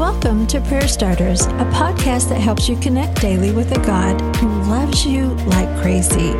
Welcome to Prayer Starters, a podcast that helps you connect daily with a God who loves you like crazy.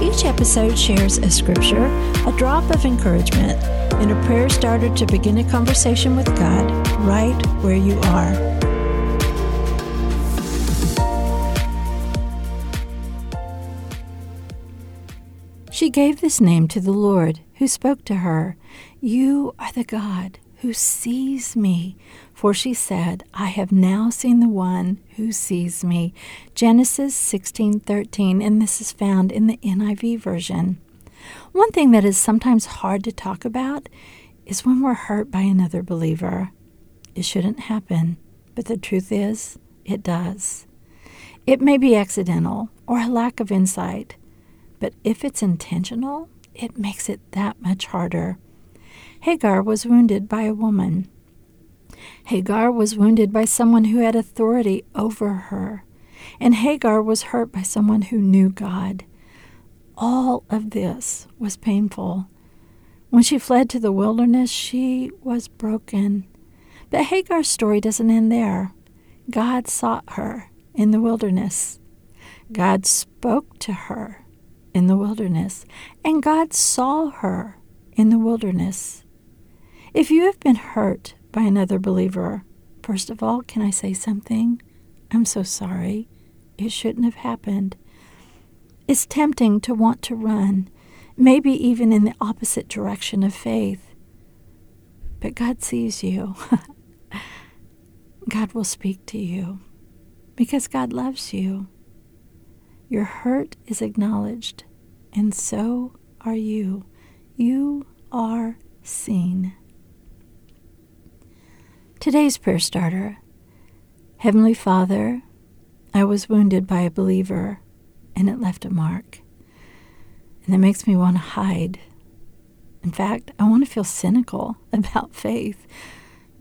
Each episode shares a scripture, a drop of encouragement, and a prayer starter to begin a conversation with God right where you are. She gave this name to the Lord, who spoke to her You are the God who sees me. For she said, I have now seen the one who sees me. Genesis 16:13, and this is found in the NIV version. One thing that is sometimes hard to talk about is when we're hurt by another believer. It shouldn't happen, but the truth is, it does. It may be accidental or a lack of insight, but if it's intentional, it makes it that much harder. Hagar was wounded by a woman. Hagar was wounded by someone who had authority over her. And Hagar was hurt by someone who knew God. All of this was painful. When she fled to the wilderness, she was broken. But Hagar's story doesn't end there. God sought her in the wilderness. God spoke to her in the wilderness, and God saw her in the wilderness. If you have been hurt by another believer, first of all, can I say something? I'm so sorry. It shouldn't have happened. It's tempting to want to run, maybe even in the opposite direction of faith. But God sees you. God will speak to you because God loves you. Your hurt is acknowledged, and so are you. You are seen. Today's prayer starter Heavenly Father, I was wounded by a believer and it left a mark. And it makes me want to hide. In fact, I want to feel cynical about faith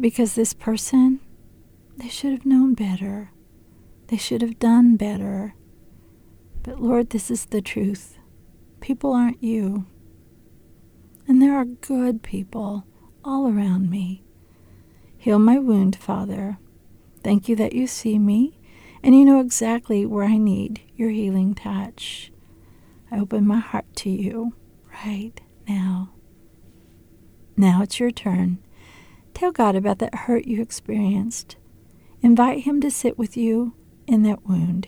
because this person, they should have known better. They should have done better. But Lord, this is the truth. People aren't you. And there are good people all around me. Heal my wound, Father. Thank you that you see me and you know exactly where I need your healing touch. I open my heart to you right now. Now it's your turn. Tell God about that hurt you experienced. Invite Him to sit with you in that wound.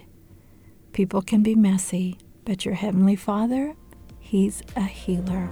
People can be messy, but your Heavenly Father, He's a healer.